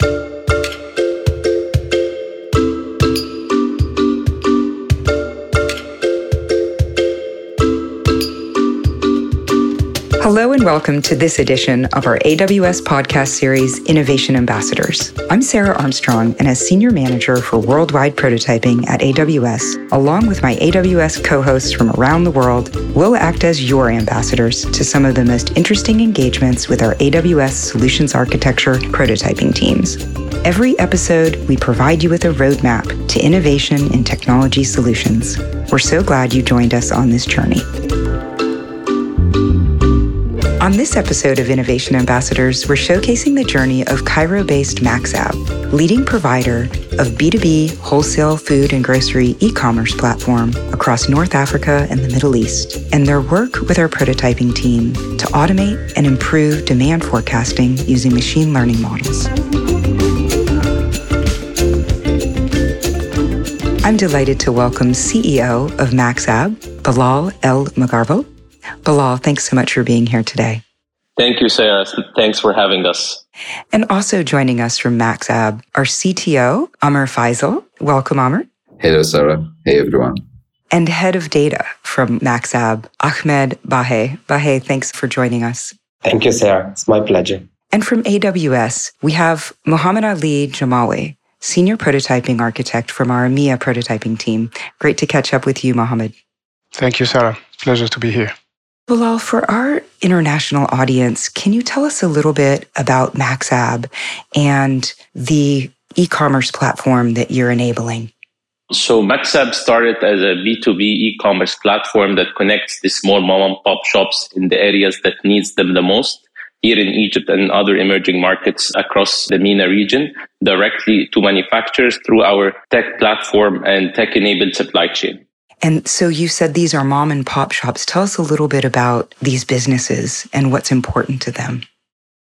Hello welcome to this edition of our AWS podcast series, Innovation Ambassadors. I'm Sarah Armstrong, and as Senior Manager for Worldwide Prototyping at AWS, along with my AWS co hosts from around the world, we'll act as your ambassadors to some of the most interesting engagements with our AWS Solutions Architecture prototyping teams. Every episode, we provide you with a roadmap to innovation in technology solutions. We're so glad you joined us on this journey. On this episode of Innovation Ambassadors, we're showcasing the journey of Cairo based MaxAb, leading provider of B2B wholesale food and grocery e commerce platform across North Africa and the Middle East, and their work with our prototyping team to automate and improve demand forecasting using machine learning models. I'm delighted to welcome CEO of MaxAb, Bilal El Megharbel. Bilal, thanks so much for being here today. Thank you, Sarah. Thanks for having us. And also joining us from MaxAb, our CTO, Amr Faisal. Welcome, Amr. Hello, Sarah. Hey, everyone. And head of data from MaxAb, Ahmed Bahey. Bahey, thanks for joining us. Thank you, Sarah. It's my pleasure. And from AWS, we have Muhammad Ali Jamawi, Senior Prototyping Architect from our EMEA prototyping team. Great to catch up with you, Mohammed. Thank you, Sarah. Pleasure to be here. Bilal, for our international audience, can you tell us a little bit about MaxAb and the e commerce platform that you're enabling? So, MaxAb started as a B2B e commerce platform that connects the small mom and pop shops in the areas that needs them the most here in Egypt and other emerging markets across the MENA region directly to manufacturers through our tech platform and tech enabled supply chain. And so you said these are mom and pop shops. Tell us a little bit about these businesses and what's important to them.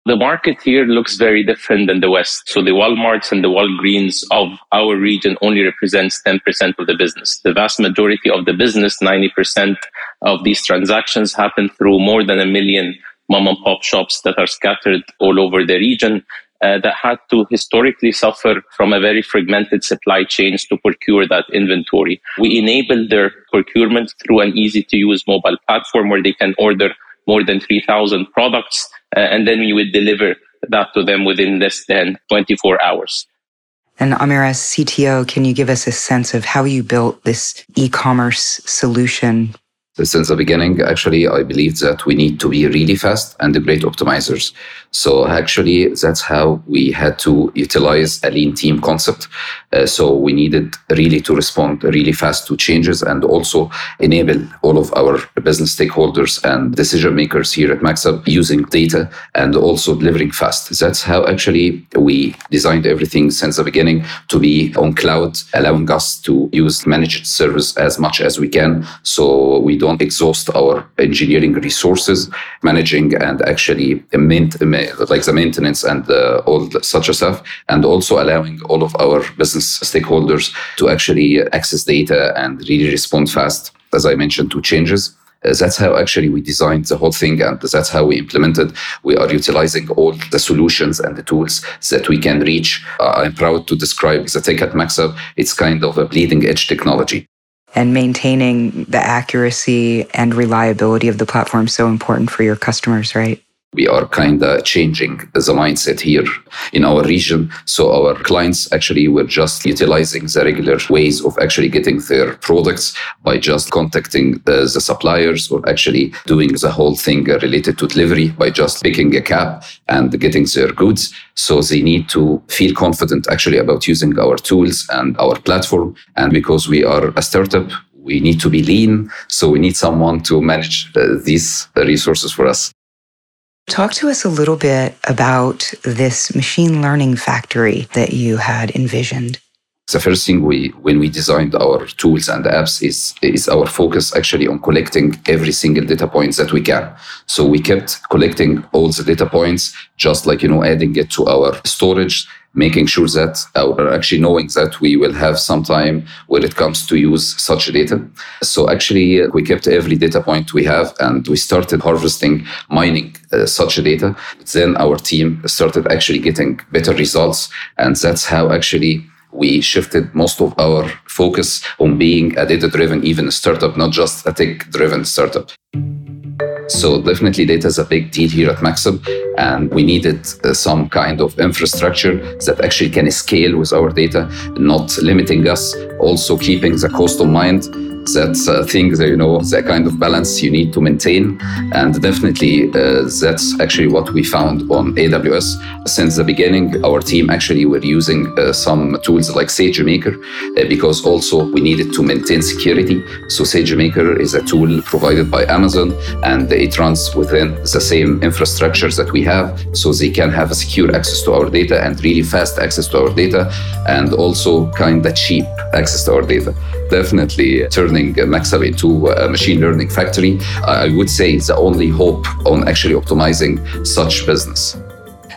The market here looks very different than the West. So the Walmarts and the Walgreens of our region only represents 10% of the business. The vast majority of the business, 90% of these transactions happen through more than a million mom and pop shops that are scattered all over the region uh, that had to historically suffer from a very fragmented supply chains to procure that inventory. We enabled their procurement through an easy to use mobile platform where they can order more than 3,000 products uh, and then we would deliver that to them within less than 24 hours. And Amr, as CTO, can you give us a sense of how you built this e-commerce solution since the beginning, actually, I believe that we need to be really fast and great optimizers. So actually, that's how we had to utilize a lean team concept. Uh, so we needed really to respond really fast to changes and also enable all of our business stakeholders and decision makers here at MaxAb using data and also delivering fast. That's how actually we designed everything since the beginning to be on cloud, allowing us to use managed service as much as we can. So we don't don't exhaust our engineering resources managing and actually like the maintenance and uh, all such stuff and also allowing all of our business stakeholders to actually access data and really respond fast as i mentioned to changes. Uh, that's how actually we designed the whole thing and that's how we implemented. We are utilizing all the solutions and the tools that we can reach. Uh, i'm proud to describe the tech at maxab it's kind of a bleeding edge technology and maintaining the accuracy and reliability of the platform so important for your customers, right? We are kind of changing the mindset here in our region. So our clients actually were just utilizing the regular ways of actually getting their products by just contacting the, the suppliers or actually doing the whole thing related to delivery by just picking a cab and getting their goods. So they need to feel confident actually about using our tools and our platform. And because we are a startup, we need to be lean. So we need someone to manage uh, these resources for us. Talk to us a little bit about this machine learning factory that you had envisioned. The first thing we, when we designed our tools and apps, is is our focus actually on collecting every single data points that we can. So we kept collecting all the data points, just like you know, adding it to our storage, making sure that, or actually knowing that we will have some time when it comes to use such data. So actually, uh, we kept every data point we have and we started harvesting, mining uh, such data. Then our team started actually getting better results. And that's how actually we shifted most of our focus on being a data driven, even startup, not just a tech driven startup. So definitely data is a big deal here at MaxAb, and we needed uh, some kind of infrastructure that actually can scale with our data, not limiting us, also keeping the cost of mind that's a thing that you know that kind of balance you need to maintain. And definitely uh, that's actually what we found on aws since the beginning our team actually were using uh, some tools like sagemaker uh, because also we needed to maintain security. So sagemaker is a tool provided by amazon and it runs within the same infrastructures that we have. So they can have a secure access to our data and really fast access to our data and also kind of cheap access to our data. Definitely turning MaxAb into a machine learning factory, I would say is the only hope on actually optimizing such business.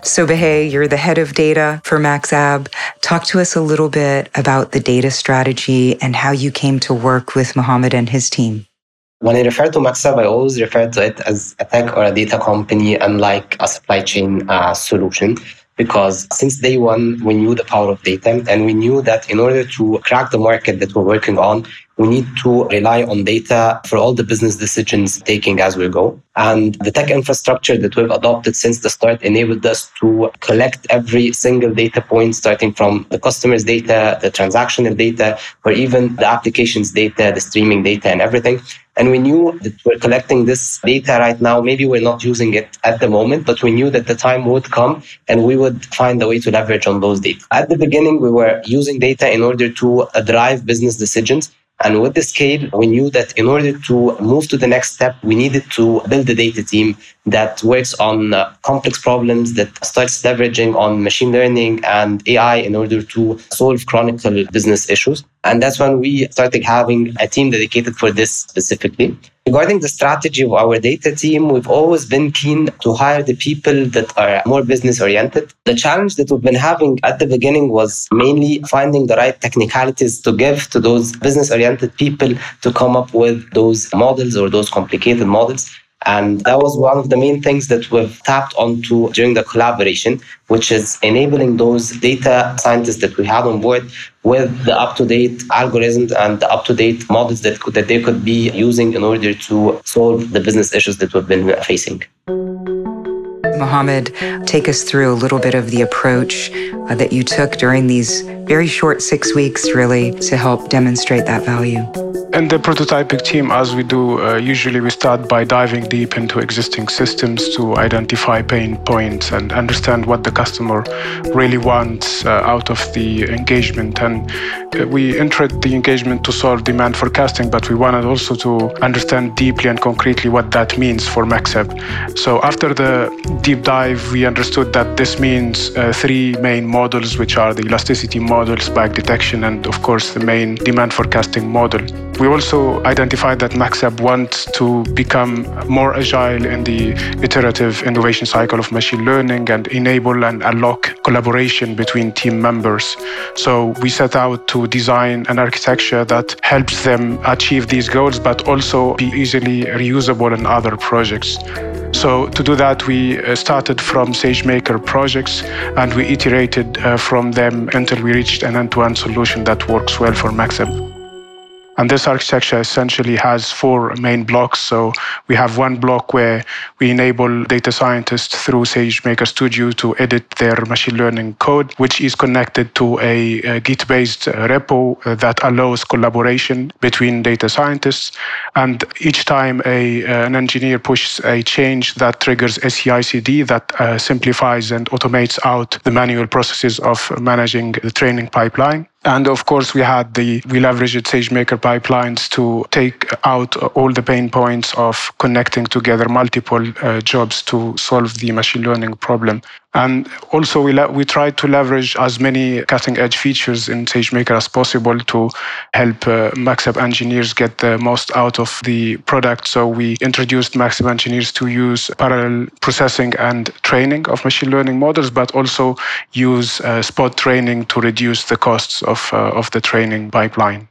So, Bahey, you're the head of data for MaxAb. Talk to us a little bit about the data strategy and how you came to work with Mohammed and his team. When I refer to MaxAb, I always refer to it as a tech or a data company, unlike a supply chain uh, solution because since day one, we knew the power of data and we knew that in order to crack the market that we're working on, we need to rely on data for all the business decisions taking as we go. And the tech infrastructure that we've adopted since the start enabled us to collect every single data point, starting from the customer's data, the transactional data, or even the application's data, the streaming data, and everything. And we knew that we're collecting this data right now. Maybe we're not using it at the moment, but we knew that the time would come and we would find a way to leverage on those data. At the beginning, we were using data in order to drive business decisions. And with the scale, we knew that in order to move to the next step, we needed to build a data team that works on uh, complex problems, that starts leveraging on machine learning and AI in order to solve chronic business issues. And that's when we started having a team dedicated for this specifically. Regarding the strategy of our data team, we've always been keen to hire the people that are more business oriented. The challenge that we've been having at the beginning was mainly finding the right technicalities to give to those business oriented people to come up with those models or those complicated models. And that was one of the main things that we've tapped onto during the collaboration, which is enabling those data scientists that we had on board with the up-to-date algorithms and the up-to-date models that, could, that they could be using in order to solve the business issues that we've been facing. Mohammed, take us through a little bit of the approach uh, that you took during these very short six weeks, really, to help demonstrate that value. In the prototyping team, as we do, uh, usually we start by diving deep into existing systems to identify pain points and understand what the customer really wants uh, out of the engagement. And uh, we entered the engagement to solve demand forecasting, but we wanted also to understand deeply and concretely what that means for MaxAb. So after the deep dive, we understood that this means uh, three main models, which are the elasticity model, spike detection, and of course the main demand forecasting model. We also identified that MaxAb wants to become more agile in the iterative innovation cycle of machine learning and enable and unlock collaboration between team members. So we set out to design an architecture that helps them achieve these goals, but also be easily reusable in other projects. So to do that, we uh, started from SageMaker projects and we iterated uh, from them until we reached an end-to-end solution that works well for MaxAb. And this architecture essentially has four main blocks. So we have one block where we enable data scientists through SageMaker Studio to edit their machine learning code, which is connected to a, a Git-based repo that allows collaboration between data scientists. And each time a, an engineer pushes a change that triggers a CI/CD that uh, simplifies and automates out the manual processes of managing the training pipeline. And of course, we had the, we leveraged SageMaker pipelines to take out all the pain points of connecting together multiple uh, jobs to solve the machine learning problem. And also, we, we try to leverage as many cutting edge features in SageMaker as possible to help uh, MaxAb engineers get the most out of the product. So, we introduced MaxAb engineers to use parallel processing and training of machine learning models, but also use uh, spot training to reduce the costs of, uh, of the training pipeline.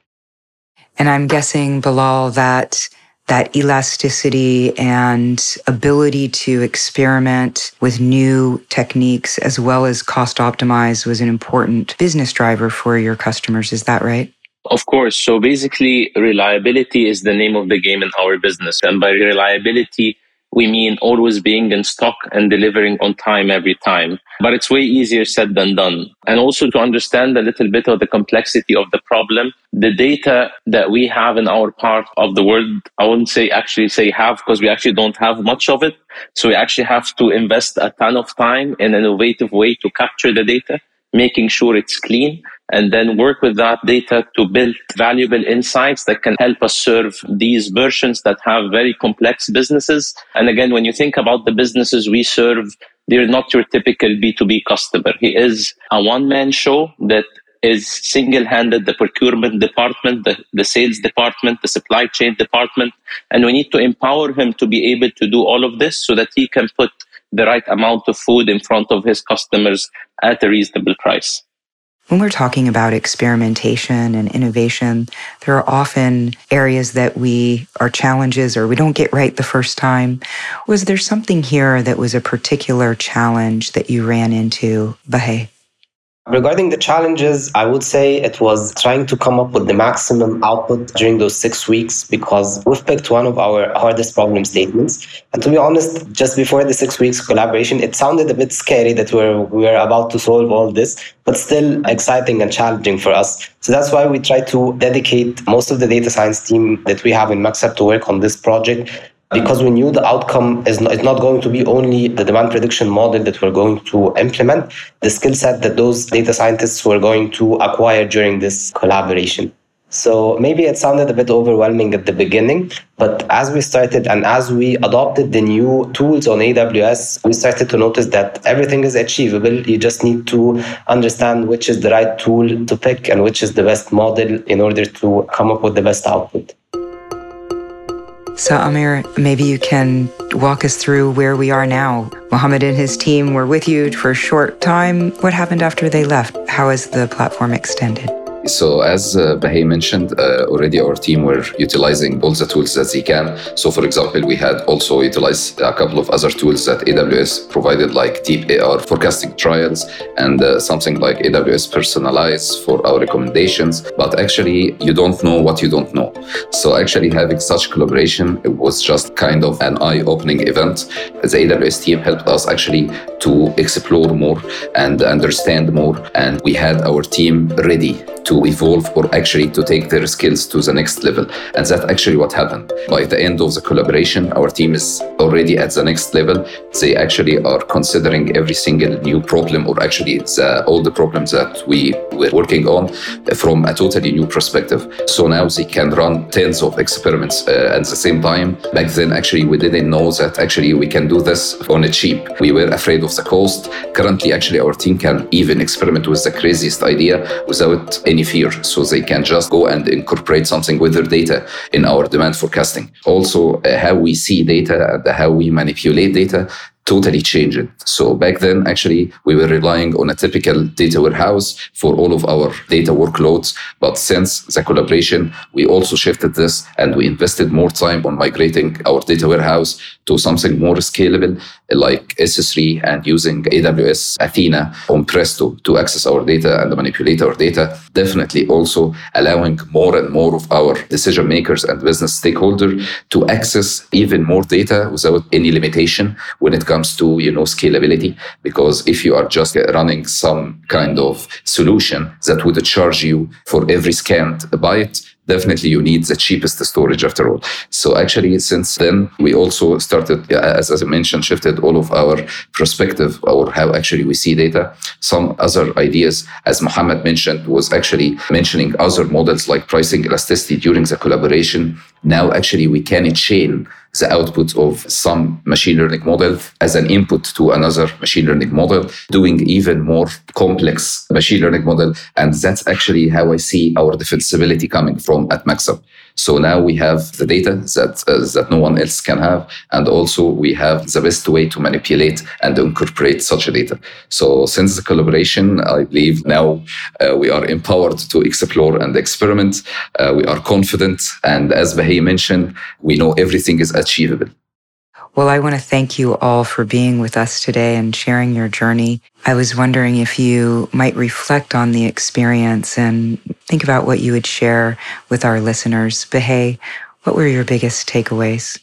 And I'm guessing, Bilal, that that elasticity and ability to experiment with new techniques as well as cost optimize was an important business driver for your customers. Is that right? Of course. So basically, reliability is the name of the game in our business. And by reliability, we mean always being in stock and delivering on time every time. But it's way easier said than done. And also to understand a little bit of the complexity of the problem, the data that we have in our part of the world, I wouldn't say actually say have because we actually don't have much of it. So we actually have to invest a ton of time in an innovative way to capture the data, making sure it's clean and then work with that data to build valuable insights that can help us serve these merchants that have very complex businesses. And again, when you think about the businesses we serve, they're not your typical B2B customer. He is a one man show that is single handed the procurement department, the, the sales department, the supply chain department. And we need to empower him to be able to do all of this so that he can put the right amount of food in front of his customers at a reasonable price. When we're talking about experimentation and innovation, there are often areas that we are challenges or we don't get right the first time. Was there something here that was a particular challenge that you ran into, Bahey? Regarding the challenges, I would say it was trying to come up with the maximum output during those six weeks because we've picked one of our hardest problem statements. And to be honest, just before the six weeks collaboration, it sounded a bit scary that we're, we were about to solve all this, but still exciting and challenging for us. So that's why we try to dedicate most of the data science team that we have in MaxAb to work on this project because we knew the outcome is not, not going to be only the demand prediction model that we're going to implement, the skill set that those data scientists were going to acquire during this collaboration. So maybe it sounded a bit overwhelming at the beginning, but as we started and as we adopted the new tools on AWS, we started to notice that everything is achievable. You just need to understand which is the right tool to pick and which is the best model in order to come up with the best output. So, Amr, maybe you can walk us through where we are now. Mohammed and his team were with you for a short time. What happened after they left? How has the platform extended? So as uh, mentioned, uh, already our team were utilizing all the tools that they can. So for example, we had also utilized a couple of other tools that AWS provided like DeepAR forecasting trials and uh, something like AWS personalize for our recommendations. But actually, you don't know what you don't know. So actually having such collaboration, it was just kind of an eye-opening event. The AWS team helped us actually to explore more and understand more. And we had our team ready to evolve or actually to take their skills to the next level. And that's actually what happened. By the end of the collaboration, our team is already at the next level. They actually are considering every single new problem or actually all the problems that we were working on from a totally new perspective. So now they can run tens of experiments uh, at the same time. Back then, actually, we didn't know that actually we can do this on a cheap. We were afraid of the cost. Currently, actually, our team can even experiment with the craziest idea without any So they can just go and incorporate something with their data in our demand forecasting. Also, uh, how we see data and how we manipulate data totally changed. So back then, actually, we were relying on a typical data warehouse for all of our data workloads. But since the collaboration, we also shifted this and we invested more time on migrating our data warehouse to something more scalable like S3 and using AWS Athena on Presto to access our data and manipulate our data. Definitely also allowing more and more of our decision makers and business stakeholders to access even more data without any limitation when it comes to you know scalability. Because if you are just running some kind of solution that would charge you for every scanned byte, definitely you need the cheapest storage after all. So actually, since then, we also started, as, as I mentioned, shifted all of our perspective or how actually we see data. Some other ideas, as Mohammed mentioned, was actually mentioning other models like pricing elasticity during the collaboration. Now, actually, we can chain the output of some machine learning model as an input to another machine learning model, doing even more complex machine learning model. And that's actually how I see our defensibility coming from at Maxab. So now we have the data that, uh, that no one else can have. And also we have the best way to manipulate and incorporate such data. So since the collaboration, I believe now uh, we are empowered to explore and experiment. Uh, we are confident. And as Bahey mentioned, we know everything is achievable. Well, I want to thank you all for being with us today and sharing your journey. I was wondering if you might reflect on the experience and think about what you would share with our listeners. Bahey, what were your biggest takeaways?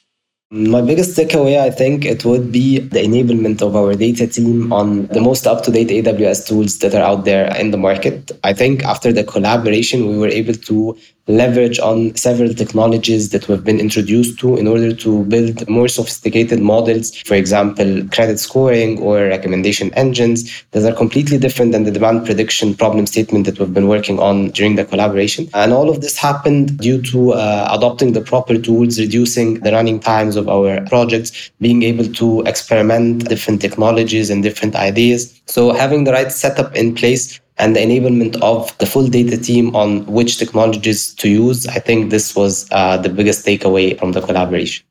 My biggest takeaway, I think, it would be the enablement of our data team on the most up-to-date AWS tools that are out there in the market. I think after the collaboration, we were able to leverage on several technologies that we've been introduced to in order to build more sophisticated models, for example, credit scoring or recommendation engines that are completely different than the demand prediction problem statement that we've been working on during the collaboration. And all of this happened due to uh, adopting the proper tools, reducing the running times of our projects, being able to experiment different technologies and different ideas. So having the right setup in place and the enablement of the full data team on which technologies to use. I think this was uh, the biggest takeaway from the collaboration.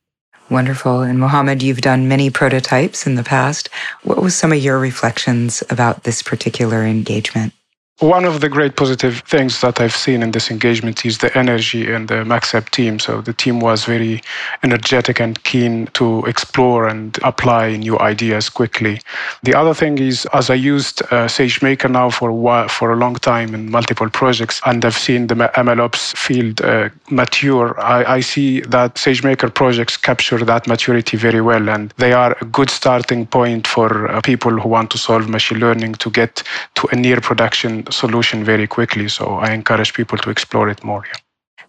Wonderful. And Mohammed, you've done many prototypes in the past. What was some of your reflections about this particular engagement? One of the great positive things that I've seen in this engagement is the energy in the Maxab team. So the team was very energetic and keen to explore and apply new ideas quickly. The other thing is, as I used uh, SageMaker now for a while, for a long time in multiple projects, and I've seen the MLOps field uh, mature, I, I see that SageMaker projects capture that maturity very well, and they are a good starting point for uh, people who want to solve machine learning to get to a near production solution very quickly. So I encourage people to explore it more.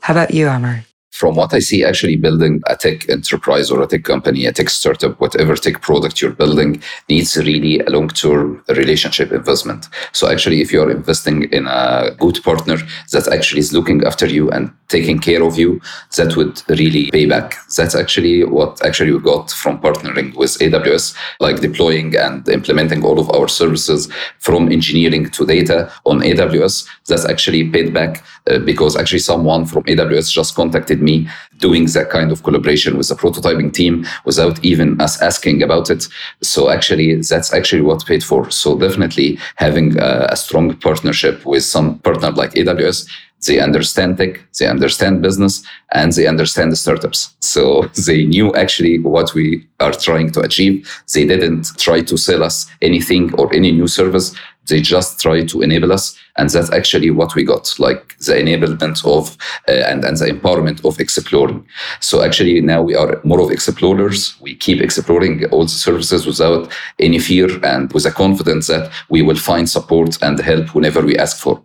How about you, Amr? From what I see, actually building a tech enterprise or a tech company, a tech startup, whatever tech product you're building needs really a long-term relationship investment. So actually, if you're investing in a good partner that actually is looking after you and taking care of you, that would really pay back. That's actually what actually we got from partnering with AWS, like deploying and implementing all of our services from engineering to data on AWS. That's actually paid back uh, because actually someone from AWS just contacted me doing that kind of collaboration with the prototyping team without even us asking about it. So actually, that's actually what paid for. So definitely having a, a strong partnership with some partner like AWS they understand tech, they understand business, and they understand the startups. So they knew actually what we are trying to achieve. They didn't try to sell us anything or any new service. They just try to enable us. And that's actually what we got, like the enablement of uh, and, and the empowerment of exploring. So actually now we are more of explorers. We keep exploring all the services without any fear and with a confidence that we will find support and help whenever we ask for.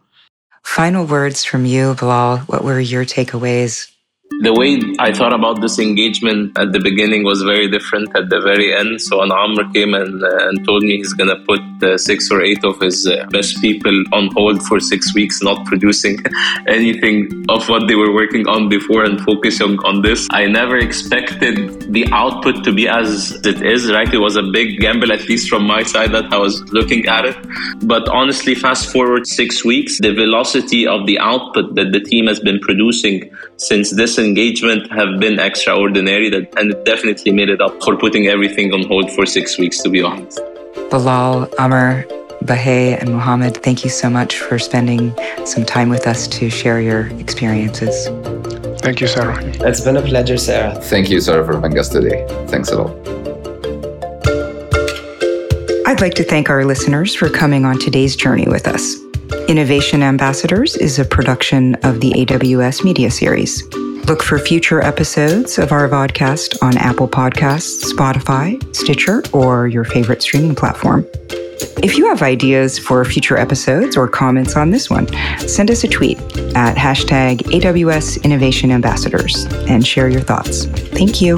Final words from you, Bilal. What were your takeaways? The way I thought about this engagement at the beginning was very different at the very end. So when Amr came and, uh, and told me he's going to put uh, six or eight of his uh, best people on hold for six weeks, not producing anything of what they were working on before and focusing on this, I never expected the output to be as it is, right? It was a big gamble, at least from my side, that I was looking at it. But honestly, fast forward six weeks, the velocity of the output that the team has been producing since this engagement have been extraordinary that, and it definitely made it up for putting everything on hold for six weeks, to be honest. Bilal, Amr, Bahey, and Mohammed, thank you so much for spending some time with us to share your experiences. Thank you, Sarah. It's been a pleasure, Sarah. Thank you, Sarah, for having us today. Thanks a lot. I'd like to thank our listeners for coming on today's journey with us. Innovation Ambassadors is a production of the AWS Media Series. Look for future episodes of our podcast on Apple Podcasts, Spotify, Stitcher, or your favorite streaming platform. If you have ideas for future episodes or comments on this one, send us a tweet at hashtag AWS Innovation Ambassadors and share your thoughts. Thank you.